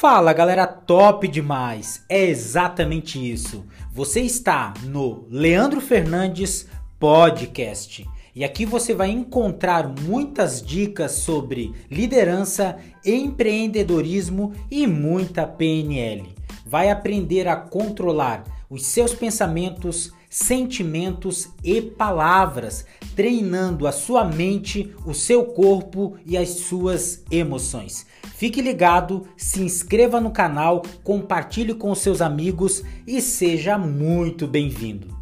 Fala galera, top demais! É exatamente isso. Você está no Leandro Fernandes Podcast. E aqui você vai encontrar muitas dicas sobre liderança, empreendedorismo e muita PNL. Vai aprender a controlar os seus pensamentos, sentimentos e palavras, treinando a sua mente, o seu corpo e as suas emoções. Fique ligado, se inscreva no canal, compartilhe com seus amigos e seja muito bem-vindo.